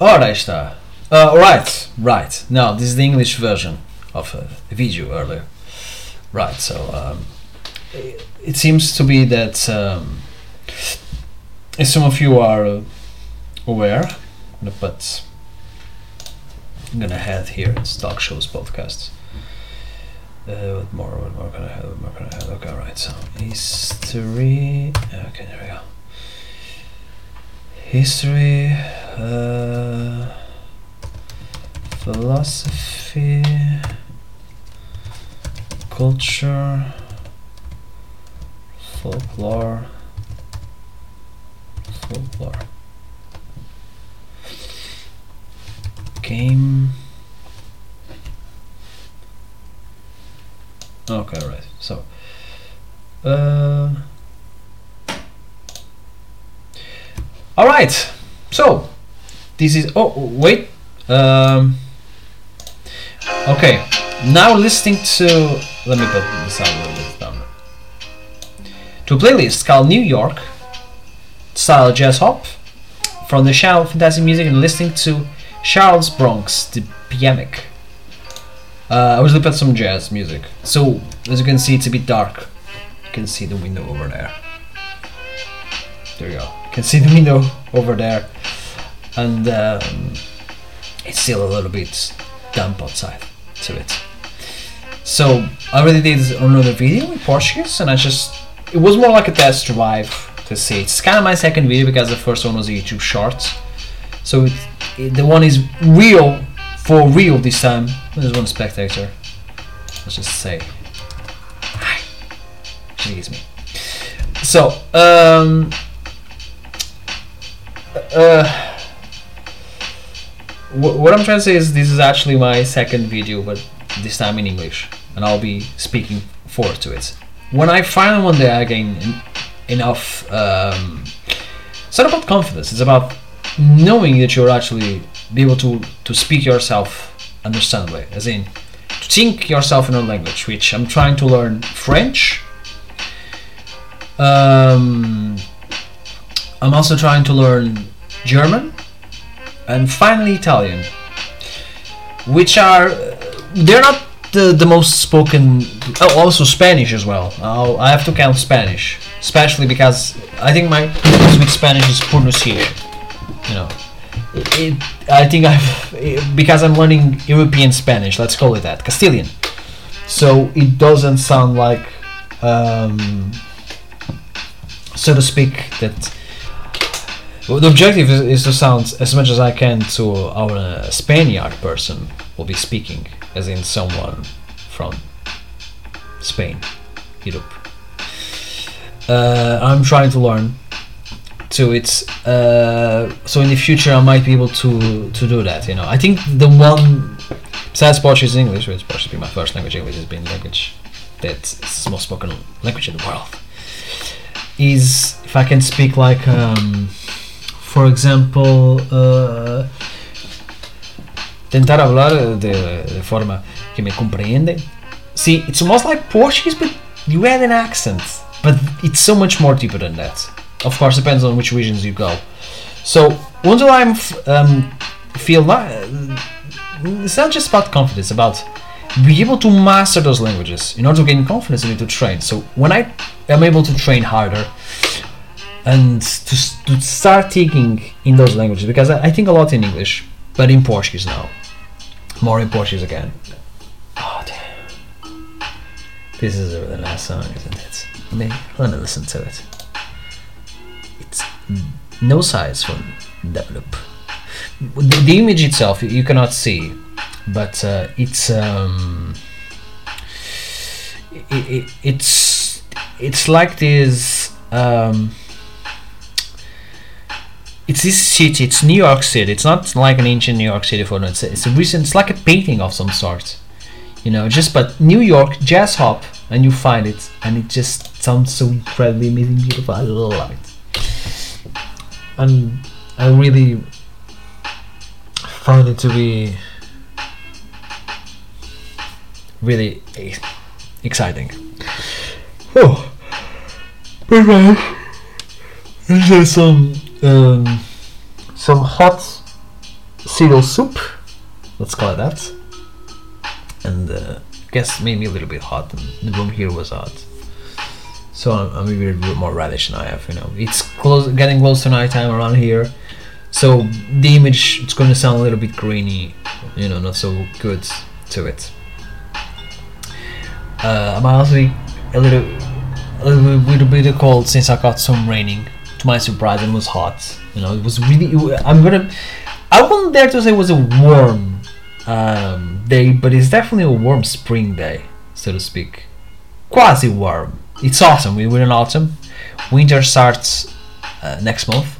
Ora está. Uh, right, right. No, this is the English version of a video earlier. Right, so um, it, seems to be that um, as some of you are aware, but I'm gonna head here. It's shows podcasts. Uh, what more? What more can I have? What more can I have? Okay, right. So history. Okay, there we go. History. Uh, philosophy. Culture. Folklore. Folklore. Game. Okay, right. So, uh, all right. So, this is. Oh, wait. Um. Okay. Now listening to. Let me put this out a little bit down. To a playlist called New York style jazz hop from the channel Fantastic Music and listening to Charles Bronx, the Pianic. Uh, I was looking at some jazz music. So, as you can see, it's a bit dark. You can see the window over there. There you go. Can see the window over there. And um, it's still a little bit damp outside to it. So, I already did another video in Portuguese, and I just. It was more like a test drive to see. It's kind of my second video because the first one was a YouTube short. So, it, it, the one is real for real this time. There's one spectator. Let's just say hi. Excuse me. So, um, uh, what I'm trying to say is this is actually my second video, but this time in English, and I'll be speaking forward to it. When I finally one day I gain enough, um, it's not about confidence. It's about knowing that you're actually be able to to speak yourself understandably, as in to think yourself in a language. Which I'm trying to learn French. Um, I'm also trying to learn German, and finally Italian, which are they're not the, the most spoken. Oh, also Spanish as well. I'll, I have to count Spanish, especially because I think my problems with Spanish is pronunciation. You know, it, I think I've because I'm learning European Spanish. Let's call it that Castilian. So it doesn't sound like, um, so to speak, that. Well, the objective is, is to sound as much as I can to our uh, Spaniard person will be speaking, as in someone from Spain, Europe. Uh, I'm trying to learn to it, uh, so in the future I might be able to to do that. You know, I think the one besides Portuguese English, which Portuguese being my first language, English has been language that's the most spoken language in the world. Is if I can speak like, um, for example, uh, tentar hablar de, de forma que me compreende. See, it's almost like Portuguese, but you add an accent. But it's so much more deeper than that. Of course, it depends on which regions you go. So, once I'm um, feel not, it's not just about confidence, about be able to master those languages. In order to gain confidence, you need to train. So, when I am able to train harder and to, to start thinking in those languages, because I, I think a lot in English, but in Portuguese now, more in Portuguese again. Oh damn! This is a really nice song, isn't it? Let me let me listen to it. It's no size from develop. The, the image itself you cannot see, but uh, it's um, it, it, it's it's like this. Um, it's this city. It's New York City. It's not like an ancient New York City photo. It's it's a recent. It's like a painting of some sort. You know, just but New York jazz hop, and you find it, and it just sounds so incredibly amazing, beautiful. I love it, and I really find it to be really exciting. Oh, but uh, there's some um, some hot cereal soup. Let's call it that. And uh, I guess maybe a little bit hot. And the room here was hot. So I'm, I'm maybe a bit more radish than I have. You know, it's close, getting close to nighttime around here. So the image it's going to sound a little bit grainy. You know, not so good to it. Uh, I'm also a little, a little, little bit cold since I got some raining. To my surprise, it was hot. You know, it was really. I'm gonna. I wouldn't dare to say it was a warm um, day, but it's definitely a warm spring day, so to speak. Quasi warm. It's awesome. We- We're in autumn. Winter starts uh, next month,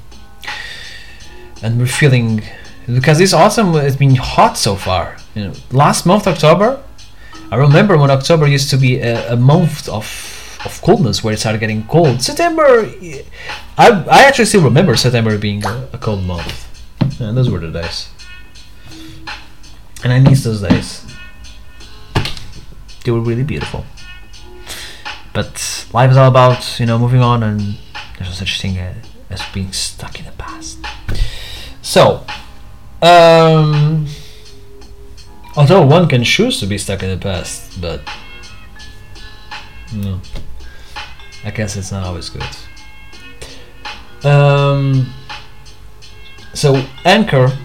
and we're feeling because this autumn has been hot so far. You know, last month October, I remember when October used to be a, a month of of coldness where it started getting cold. September, I, I actually still remember September being a, a cold month. And those were the days. And I miss those days. They were really beautiful. But life is all about, you know, moving on and there's no such thing as, being stuck in the past. So, um, although one can choose to be stuck in the past, but no, I guess it's not always good. Um, so Anchor,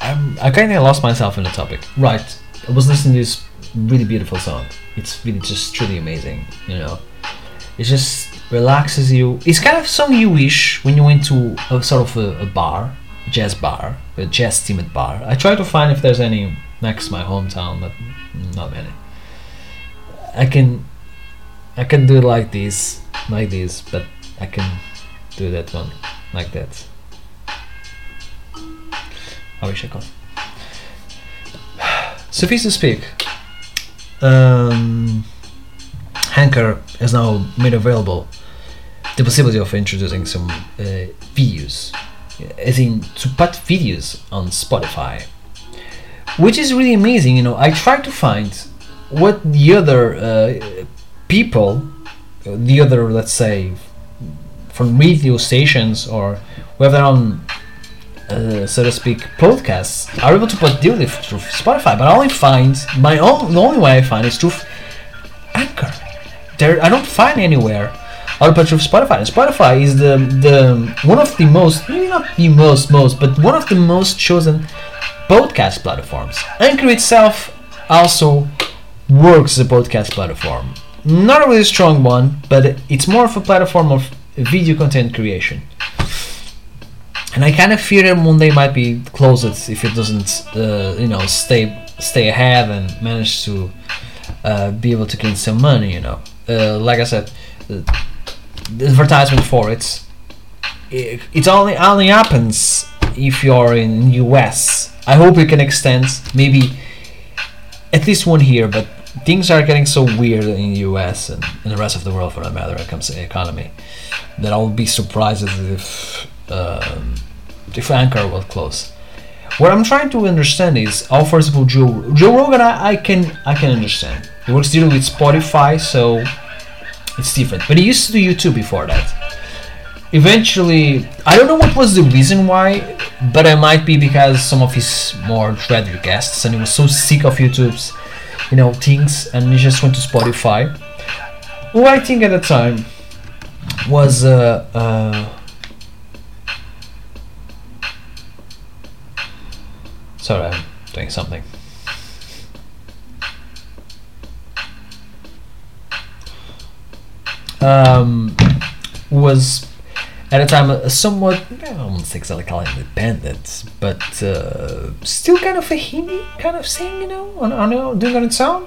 I'm, I kind of lost myself in the topic. Right, I was listening to this really beautiful song. It's really just truly amazing. You know, it just relaxes you. It's kind of song you wish when you went to a sort of a, a bar, jazz bar, a jazz themed bar. I try to find if there's any next to my hometown, but not many. I can, I can do it like this, like this, but I can do that one like that. I wish I could. Suffice to speak, um, Anchor has now made available the possibility of introducing some uh, videos, as in to put videos on Spotify, which is really amazing. You know, I tried to find what the other uh, people, the other, let's say, from radio stations or whether uh, so to speak, podcasts are able to put directly through Spotify, but I only find my own the only way I find is through Anchor. There, I don't find anywhere other but through Spotify. And Spotify is the the one of the most, maybe not the most most, but one of the most chosen podcast platforms. Anchor itself also works as a podcast platform. Not a really strong one, but it's more of a platform of video content creation and I kind of fear that one day might be closed if it doesn't, uh, you know, stay stay ahead and manage to uh, be able to gain some money. You know, uh, like I said, the the advertisement for it, it, it only only happens if you're in US. I hope it can extend maybe at least one here, but things are getting so weird in the US and in the rest of the world for that matter when it comes to the economy that I'll be surprised if um, if Anchor will close. What I'm trying to understand is how, for example, Joe Joe Rogan, I, I can I can understand. He works dealing with Spotify, so it's different. But he used to do YouTube before that. Eventually, I don't know what was the reason why, but it might be because some of his more dreaded guests, and he was so sick of YouTube's, you know, things, and just went to Spotify. Who I think at the time was uh, uh, Sorry, I'm doing something. Um, was at a time a somewhat, I won't say exactly call it independent, but uh, still kind of a Hindi kind of thing, you know, on, on, on doing on its own.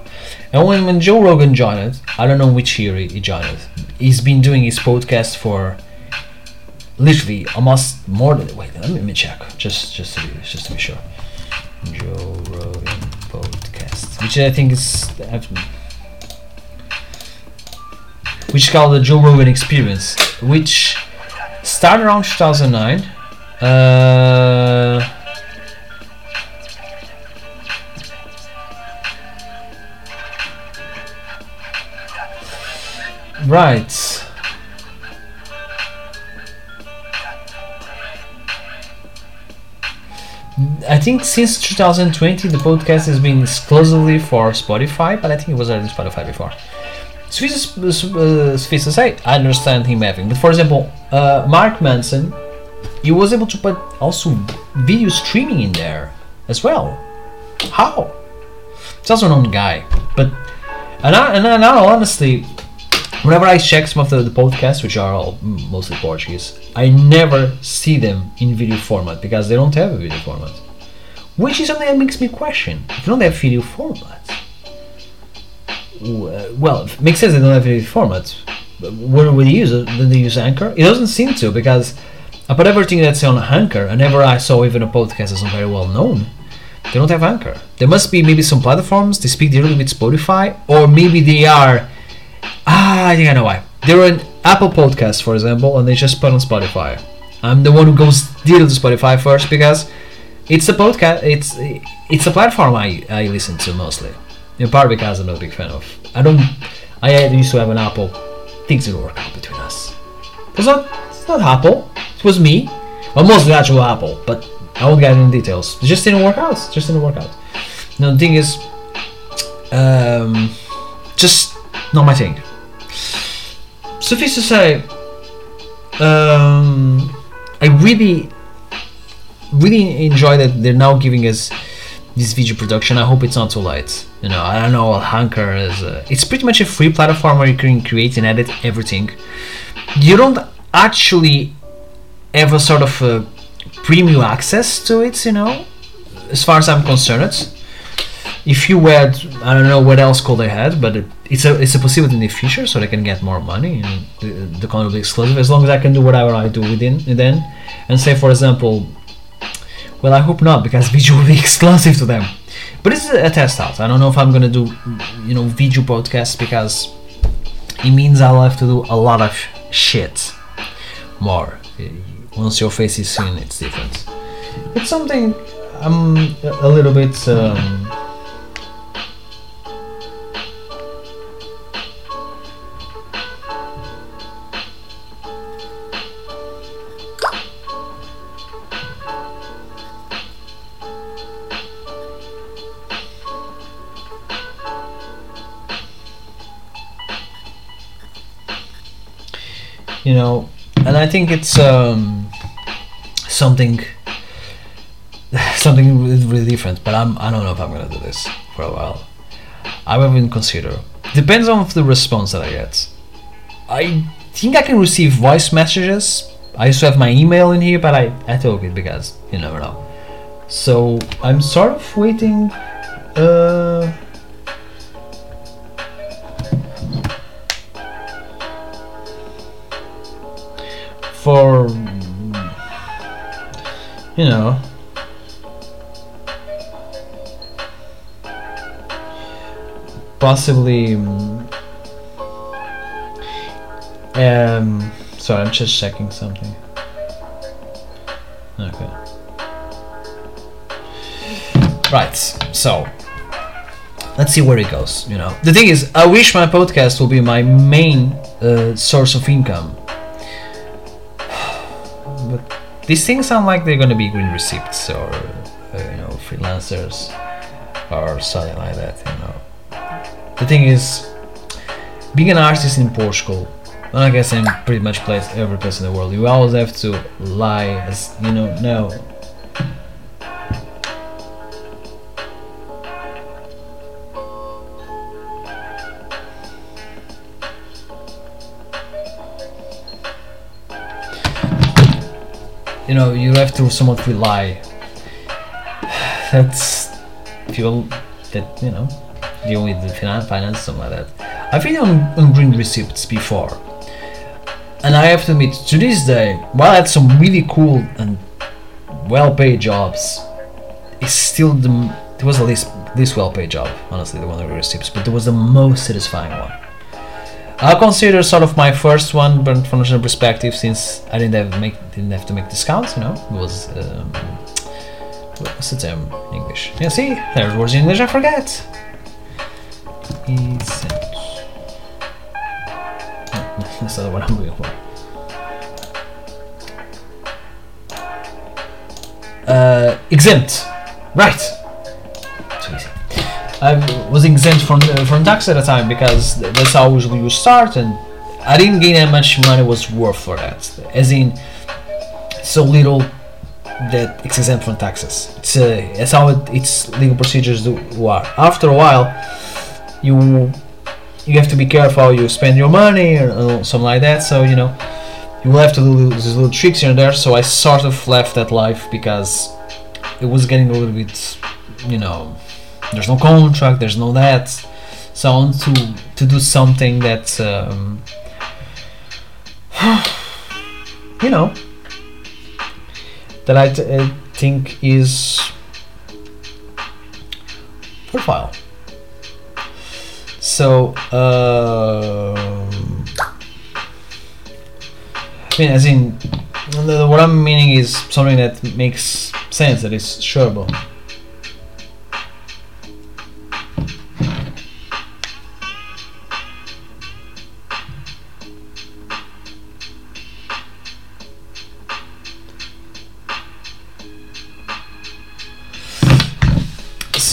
And when, when Joe Rogan joined, it, I don't know which year he, he joined. He's been doing his podcast for literally almost more than. Wait, let me, let me check, just just to be just to be sure. Joe Rogan podcast, which I think is which is called the Joe Rogan Experience, which started around 2009. Uh, right. I think since 2020 the podcast has been exclusively for Spotify, but I think it was already Spotify before. To say, I understand him having. But for example, uh, Mark Manson, he was able to put also video streaming in there as well. How? It's also a known guy, but and I, and I, honestly, whenever I check some of the, the podcasts, which are all mostly Portuguese, I never see them in video format because they don't have a video format. Which is something that makes me question. If you don't have video format, well, it makes sense they don't have any format. Where would they use? it? Do they use Anchor? It doesn't seem to because put everything that's on Anchor, and never I saw even a podcast that's not very well known. They don't have Anchor. There must be maybe some platforms they speak directly with Spotify, or maybe they are. Ah, I think I know why. They're an Apple Podcast, for example, and they just put on Spotify. I'm the one who goes directly to Spotify first because it's a podcast. It's it's a platform I, I listen to mostly. In part because I'm not a big fan of. I don't. I used to have an Apple. Things didn't work out between us. It's not. It's not Apple. It was me. Well, mostly actual Apple, but I won't get into details. It just didn't work out. It just didn't work out. Now the thing is, um, just not my thing. Suffice to say, um, I really, really enjoy that they're now giving us this video production. I hope it's not too late. You know, I don't know. Anchor is. A, it's pretty much a free platform where you can create and edit everything. You don't actually have a sort of a premium access to it. You know, as far as I'm concerned. If you had, I don't know what else could they had, but it, it's a it's a possibility in the future, so they can get more money and the, the content will be exclusive as long as I can do whatever I do within then. And say, for example, well, I hope not because video will be exclusive to them. But it's a test out. I don't know if I'm gonna do, you know, video podcasts because it means I'll have to do a lot of shit more. Once your face is seen, it's different. It's something I'm a a little bit. Um, you know and i think it's um, something something really, different but i'm i don't know if i'm gonna do this for a while. I haven't consider depends on the response that i get. I think i can receive voice messages. I used to have my email in here but i i took it because you never know. So i'm sort of waiting uh for you know. Possibly um sorry i'm just checking something. Okay. Right so let's see where it goes you know. The thing is i wish my podcast will be my main uh, source of income but these things sound like they're gonna be green receipts or uh, you know freelancers or something like that you know. The thing is being an artist in portugal i guess in pretty much place every place in the world. You always have to lie as you know no you know you have to somewhat rely. That's fuel that you know deal with the finance, finance something like that. I've been on, on green receipts before. And i have to admit to this day while i had some really cool and well-paid jobs it's still the it was the least least well-paid job honestly the one with receipts but it was the most satisfying one I'll consider sort of my first one, from a perspective, since I didn't have make didn't have to make discounts, you know, it was um, what's the term in English? Yeah, see, there's words in English I forget. No, that's not what I'm looking for. Uh, exempt. Right. I was exempt from from tax at the time because that's how usually you start, and I didn't gain that much money was worth for that. As in, so little that it's exempt from taxes. It's uh, that's how it, its legal procedures do are. After a while, you you have to be careful how you spend your money or uh, something like that. So you know you will have to do these little tricks here and there. So I sort of left that life because it was getting a little bit, you know, there's no contract, there's no that. So I want to to do something that, um, you know, that I, t- I think is profile. So, um, I mean, as in, what I'm meaning is something that makes sense, that is shareable.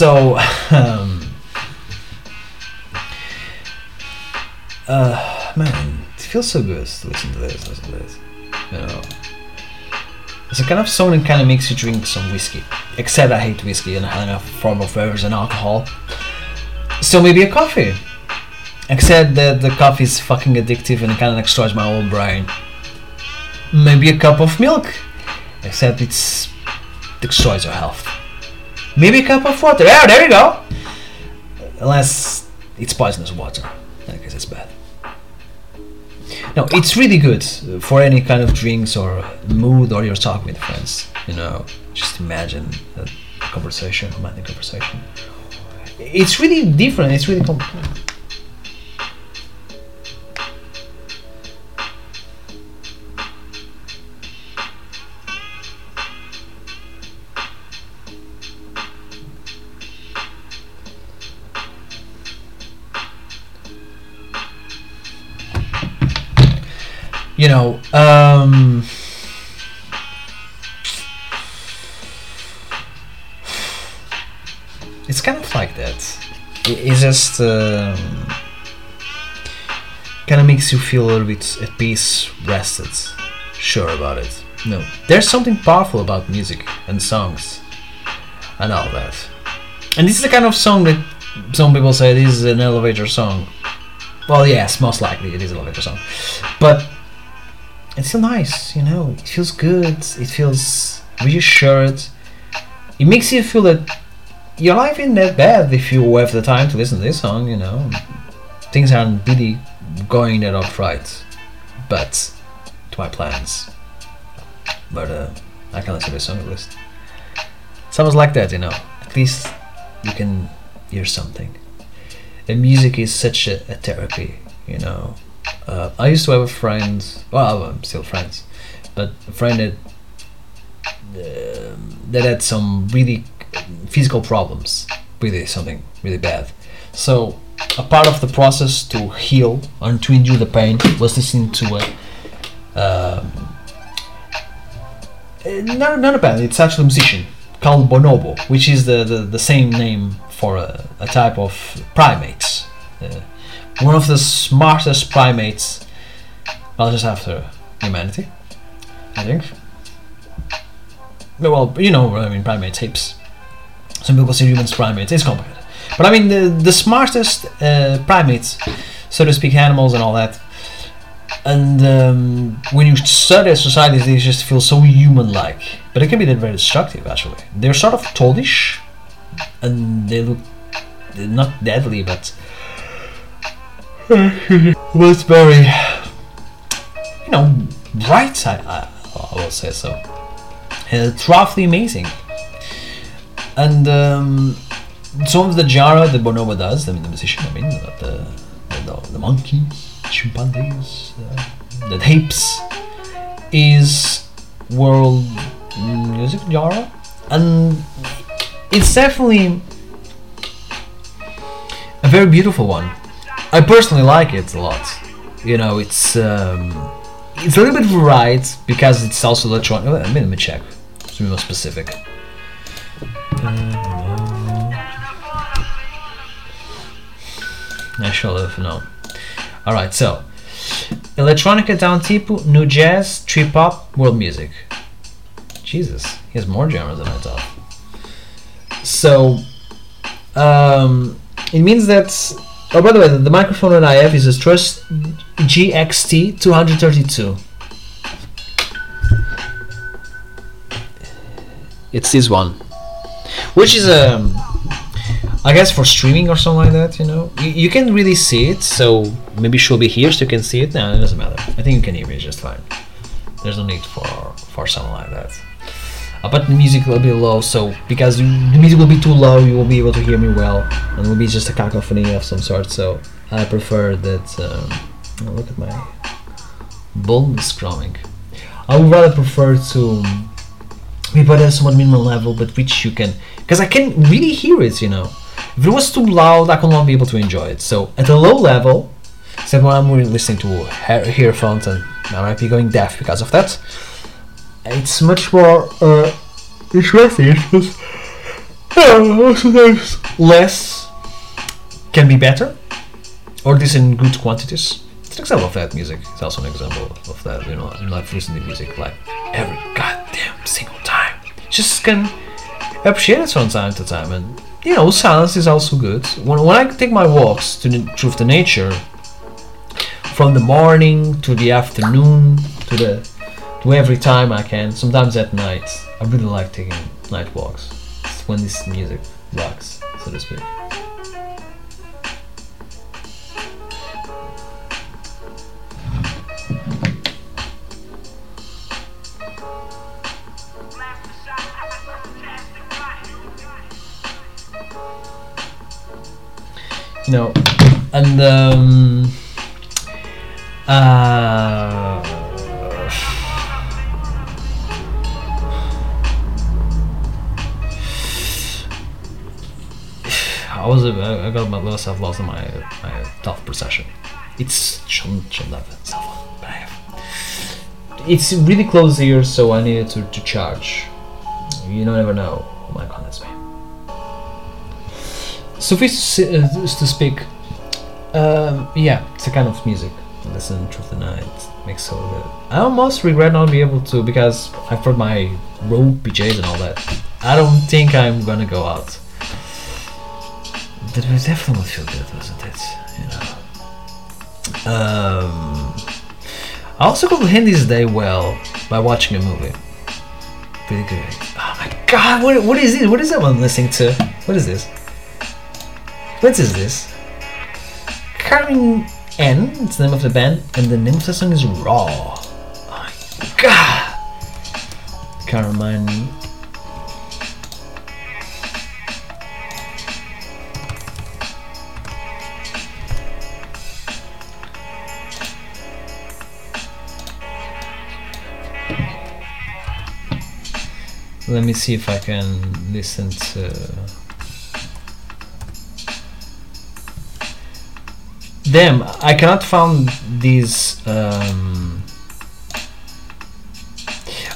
So, um, uh, man, it feels so good to listen to this, listen to this. You know, it's a kind of song that kind of makes you drink some whiskey. Except I hate whiskey and of form of beverage and alcohol. So maybe a coffee. Except that the coffee is fucking addictive and it kind of destroys my whole brain. Maybe a cup of milk. Except it's destroys your health. Maybe a cup of water. Yeah, there you go. Unless it's poisonous water. I guess it's bad. No, it's really good for any kind of drinks or mood or you're talking with friends. You know, just imagine a conversation, romantic conversation. It's really different. It's really complicated. Just um, kind of makes you feel a little bit at peace rested sure about it no there's something powerful about music and songs and all that and this is the kind of song that some people say this is an elevator song well yes most likely it is an elevator song but it's still nice, you know. It feels good. It feels reassured. It makes you feel that your life isn't that bad if you have the time to listen to this song, you know. Things aren't really going that off right, but to my plans. But uh, I can listen to this song at least. Sounds like that, you know. At least you can hear something. And music is such a, a therapy, you know. Uh, I used to have a friend. Well, I'm still friends, but a friend that um that had some really physical problems, really something really bad. So a part of the process to heal and to endure the pain was listening to a um, uh, not, not a band. It's actually a musician called bonobo, which is the, the, the same name for a, a type of primates. Uh, one of the smartest primates, well, just after humanity, I think. Well, you know, I mean, primates, apes. Some people say humans, primates. It's complicated, but I mean, the the smartest uh, primates, so to speak, animals and all that. And um, when you study societies, they just feel so human-like, but it can be very destructive. Actually, they're sort of tollish, and they look not deadly, but was very, you know, bright. I, I, I will say so. Uh, it's roughly amazing. And um, some of the genre that Bonobo does, I mean, the musician, I mean, the, the, the monkeys, chimpanzees, uh, the apes, is world music genre. And it's definitely a very beautiful one. I personally like it a lot. You know, it's um, it's a little bit varied because it's also electronic. Let me, let me check to be more specific. I should have known. Alright, so electronica down tempo, new jazz, trip hop, world music. Jesus, he has more genres than I thought. So, um, it means that. Oh, by the way, the microphone that I have is a Trust GXT 232. It's this one, which is um, I guess for streaming or something like that. You know, you, you can really see it. So maybe she'll be here, so you can see it. No, it doesn't matter. I think you can hear it just fine. There's no need for for something like that. Uh, but the music will be low, so because the music will be too low, you will be able to hear me well, and it will be just a cacophony of some sort. So I prefer that. Um, oh, look at my is growing. I would rather prefer to be put at somewhat minimal level, but which you can, because I can really hear it. You know, if it was too loud, I could not be able to enjoy it. So at a low level, except when I'm listening to earphones and I might be going deaf because of that it's much more uh, interesting. It's just uh, less can be better, or this in good quantities. It's an example of that music. It's also an example of that. You know, I'm not listening to music like every goddamn single time. Just can appreciate it from time to time, and you know, silence is also good. When when I take my walks to the, through the nature, from the morning to the afternoon to the to every time I can. Sometimes at night. I really like taking night walks. It's when this music rocks, so to speak. Know, and um, uh, I was I got my myself lost in my my tough procession. It's have. It's really close here, so I needed to, to charge. You don't never know might contact me. Suffice to, uh, speak, um, yeah, it's a kind of music. Listen through the night makes so good. I almost regret not being able to because I brought my robe PJs and all that. I don't think I'm gonna go out that was definitely feel good, wasn't it? You know. Um, I also comprehend this day well by watching a movie. Pretty good. Oh my god, what, what is this? What is that one listening to? What is this? What is this? Carmen N, it's the name of the band, and the name of the song is Raw. Oh my god! Carmine let me see if I can listen to damn I cannot find these um...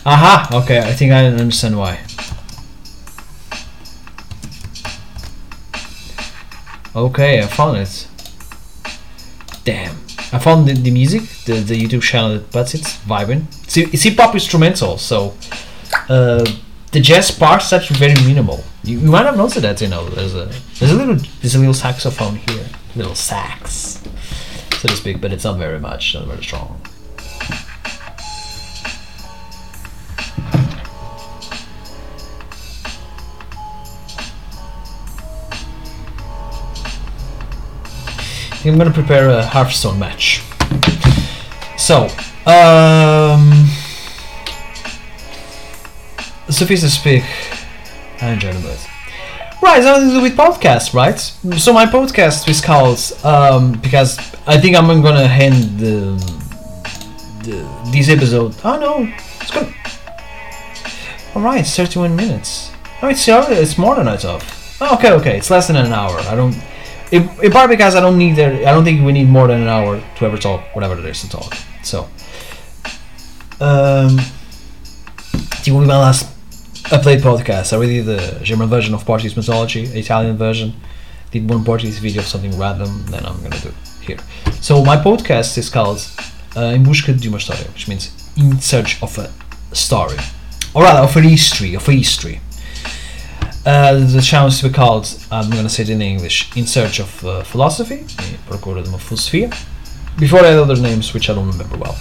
aha! Okay I think I understand why. Okay I found it. Damn. I found the, the music the, the YouTube channel that puts it vibing it's, it's hip hop instrumental so uh, the jazz part is actually very minimal. You, you might have noticed that, you know, there's a there's a little there's a little saxophone here, little sax, so to speak, but it's not very much, not very strong. I'm gonna prepare a Hearthstone match. So, um. Suffice to speak, I enjoy them both. Right, something to do with podcasts, right? So my podcast is called um, because I think I'm gonna end the, the this episode. Oh no, it's good. All right, 31 minutes. Oh, it's it's more than I thought. Oh, okay, okay, it's less than an hour. I don't. In, in part because I don't need there. I don't think we need more than an hour to ever talk whatever there is to talk. So, um, do you want my last I played podcasts. I already did the German version of Portuguese mythology, Italian version. Did one Portuguese video of something random. Then I'm gonna do here. So my podcast is called uh, Busca de uma História, which means in search of a story, or rather of a history, of a history. Uh, the channel is to be called, I'm gonna say it in English, In Search of uh, Philosophy, procura de uma filosofia. Before I had other names which I don't remember well.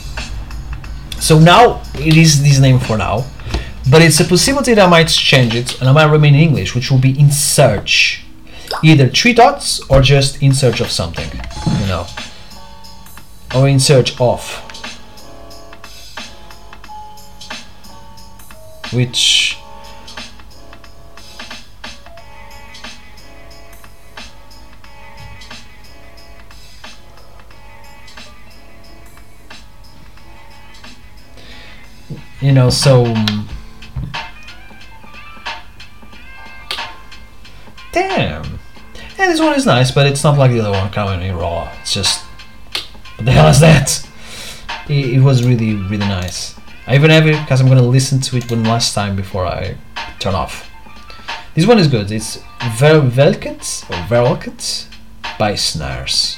So now it is this name for now, but it's a possibility that I might change it and I might remain in English, which will be in search, either three dots or just in search of something, you know, or in search of, which. You know, so um, Damn. Yeah, this one is nice, but it's not like the other one coming in raw. It's just. What the hell is that? It, it was really, really nice. I even have it because I'm gonna listen to it one last time before I turn off. This one is good. It's Ver Velket or Velket by Snares.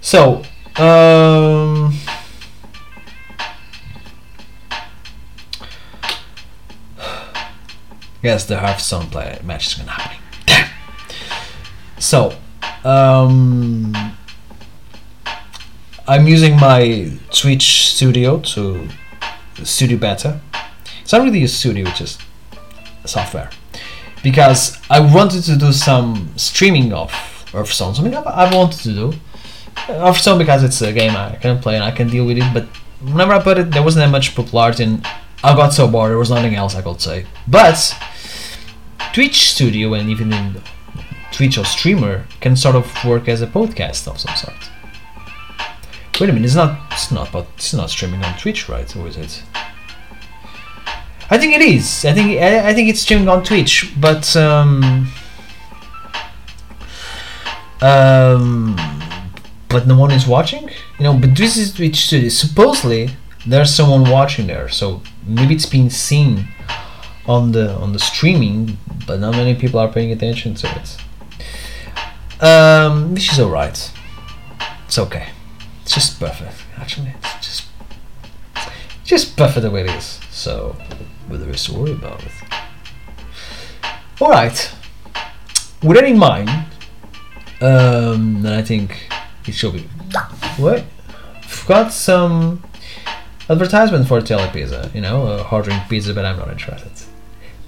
So, um. Yes, the Hearthstone play match is gonna happen. So, um, I'm using my Twitch Studio to Studio Beta. It's not really a studio, it's just software. Because I wanted to do some streaming of Hearthstone, something I've, wanted to do. Hearthstone because it's a game I can play and I can deal with it, but whenever I put it, there wasn't that much popularity and I got so bored, there was nothing else I could say. But Twitch Studio and even in Twitch or streamer can sort of work as a podcast of some sort. Wait a minute, it's not it's not but it's not streaming on Twitch, right? Or is it? I think it is. I think I, I think it's streaming on Twitch, but um, um, but no one is watching. You know, but this is Twitch Studio. Supposedly, there's someone watching there, so maybe it's being seen on the on the streaming, but not many people are paying attention to it. Um, which is alright. It's okay. It's just perfect. Actually, it's just just perfect the way it is. So, what there is to worry about it. All right. With that in mind, um, then I think it should be. What? I've got some advertisement for Telepizza. You know, a uh, ordering pizza, but I'm not interested.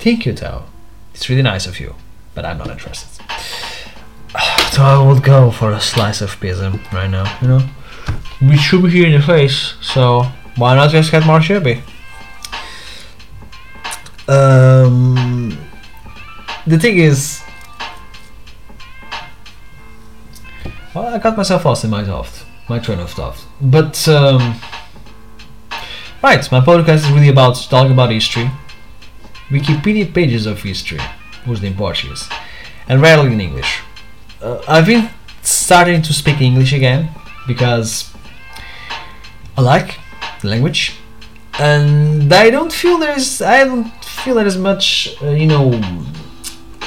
Thank you, Tao. It's really nice of you, but I'm not interested. So I would go for a slice of pizza right now, you know? We should be here in the face, so why not just get more chubby? Um, the thing is, well, I got myself lost in my thought, my train of thought. But, um, right, my podcast is really about talking about history, Wikipedia pages of history, mostly in Portuguese, and rarely in English. Uh, I've been starting to speak English again because I like the language, and I don't feel there's I don't feel there is much uh, you know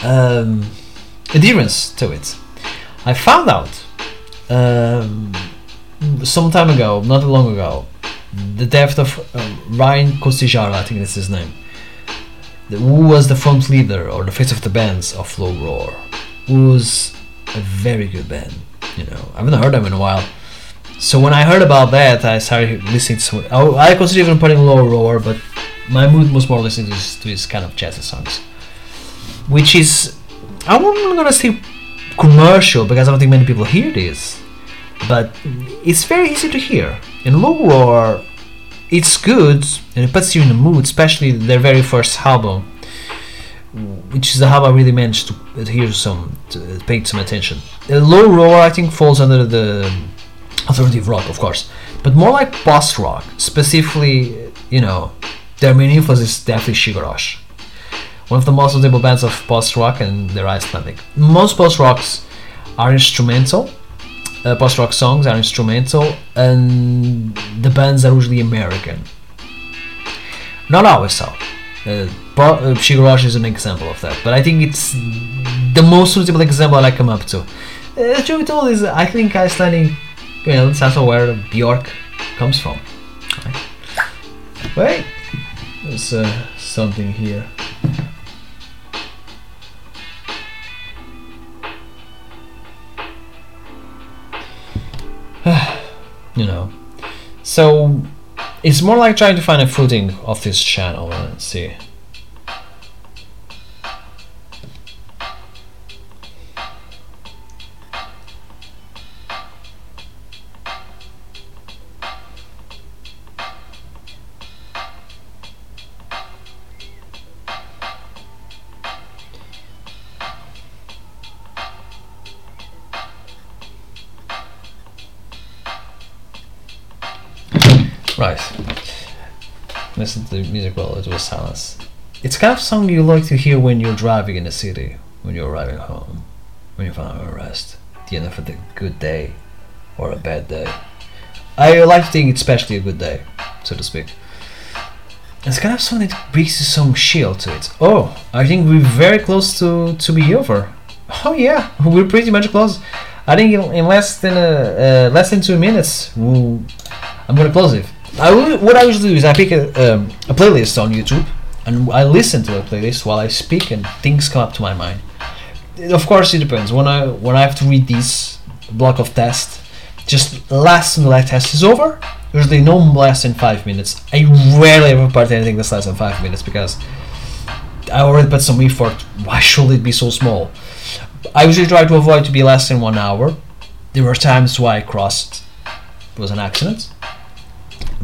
um, adherence to it. I found out um, some time ago, not long ago, the death of uh, Ryan Karazija, I think that's his name the, who was the front leader or the face of the bands of Low Roar, who was a very good band. You know, I haven't heard them in a while. So when I heard about that, I started listening to. I, I considered even putting Low Roar, but my mood was more listening to his, to kind of jazzy songs, which is I'm not gonna say commercial because I don't think many people hear this, but it's very easy to hear. In Low Roar, it's good and it puts you in the mood, especially their very first album, which is the album I really managed to adhere to some, to uh, pay some attention. The Low Roar, I think, falls under the alternative rock, of course, but more like post rock. Specifically, you know, their main influence is definitely Rós. One of the most notable bands of post rock, and they're Icelandic. Most post rocks are instrumental, uh, post rock songs are instrumental, and the bands are usually American. Not always so. Uh, Pro- uh, is an example of that, but I think it's the most suitable example I come up to. Uh, truth be told is, I think Icelandic, you know, that's also where Bjork comes from. Right? Wait, there's uh, something here. you know, so it's more like trying to find a footing of this channel. Let's see. Listen to the music well, it was silence. It's kind of song you like to hear when you're driving in the city, when you're arriving home, when you're finally rest, the end of a good day or a bad day. I like to think it's especially a good day, so to speak. It's kind of song that brings some chill to it. Oh, I think we're very close to to be over. Oh yeah, we're pretty much close. I think in, in less than uh, uh, less than two minutes, we'll, I'm gonna close it. I what I usually do is I pick a, um, a playlist on YouTube and I listen to the playlist while I speak and things come up to my mind. Of course, it depends. When I when I have to read this block of text, just last until that test is over. Usually no less than five minutes. I rarely ever part anything that's less than five minutes because I already put some effort. Why should it be so small? I usually try to avoid to be less than one hour. There were times why I crossed. It was an accident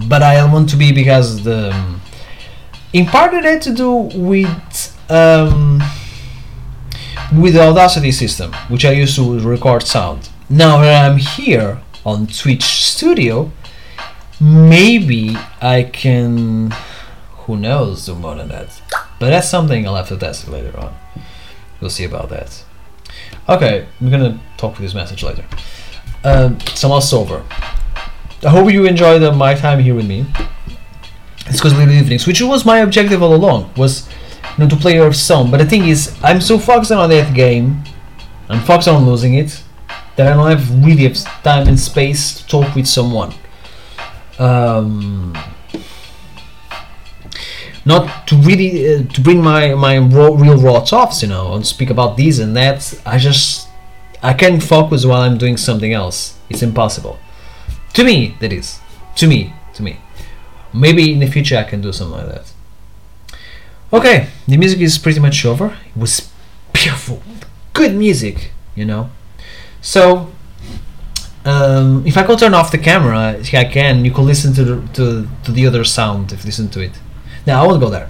but I want to be because the um, in part it had to do with um, with the Audacity system, which I used to record sound. Now that I'm here on Twitch Studio, maybe I can. Who knows? Do more than that. But that's something I'll have to test later on. We'll see about that. Okay, we're gonna talk with this message later. Um, so I'm also over. I hope you enjoy the, my time here with me. It's because little evenings, which was my objective all along, was you know to play your song. But the thing is, I'm so focused on that game, I'm focused on losing it, that I don't have really time and space to talk with someone. Um, not to really uh, to bring my my raw, real raw thoughts, you know, and speak about these and that. I just I can't focus while I'm doing something else. It's impossible. To me, that is. To me, to me. Maybe in the future I can do something like that. Okay, the music is pretty much over. It was beautiful, good music, you know. So, um, if I could turn off the camera, I can. You could listen to the to, to the other sound if you listen to it. Now I won't go there.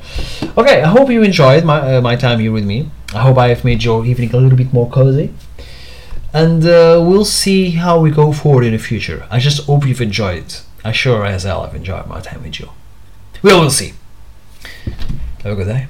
Okay, I hope you enjoyed my uh, my time here with me. I hope I have made your evening a little bit more cozy and uh, we'll see how we go forward in the future. I just hope you've enjoyed it. I sure as hell have enjoyed my time with you. We will see. Have a good day.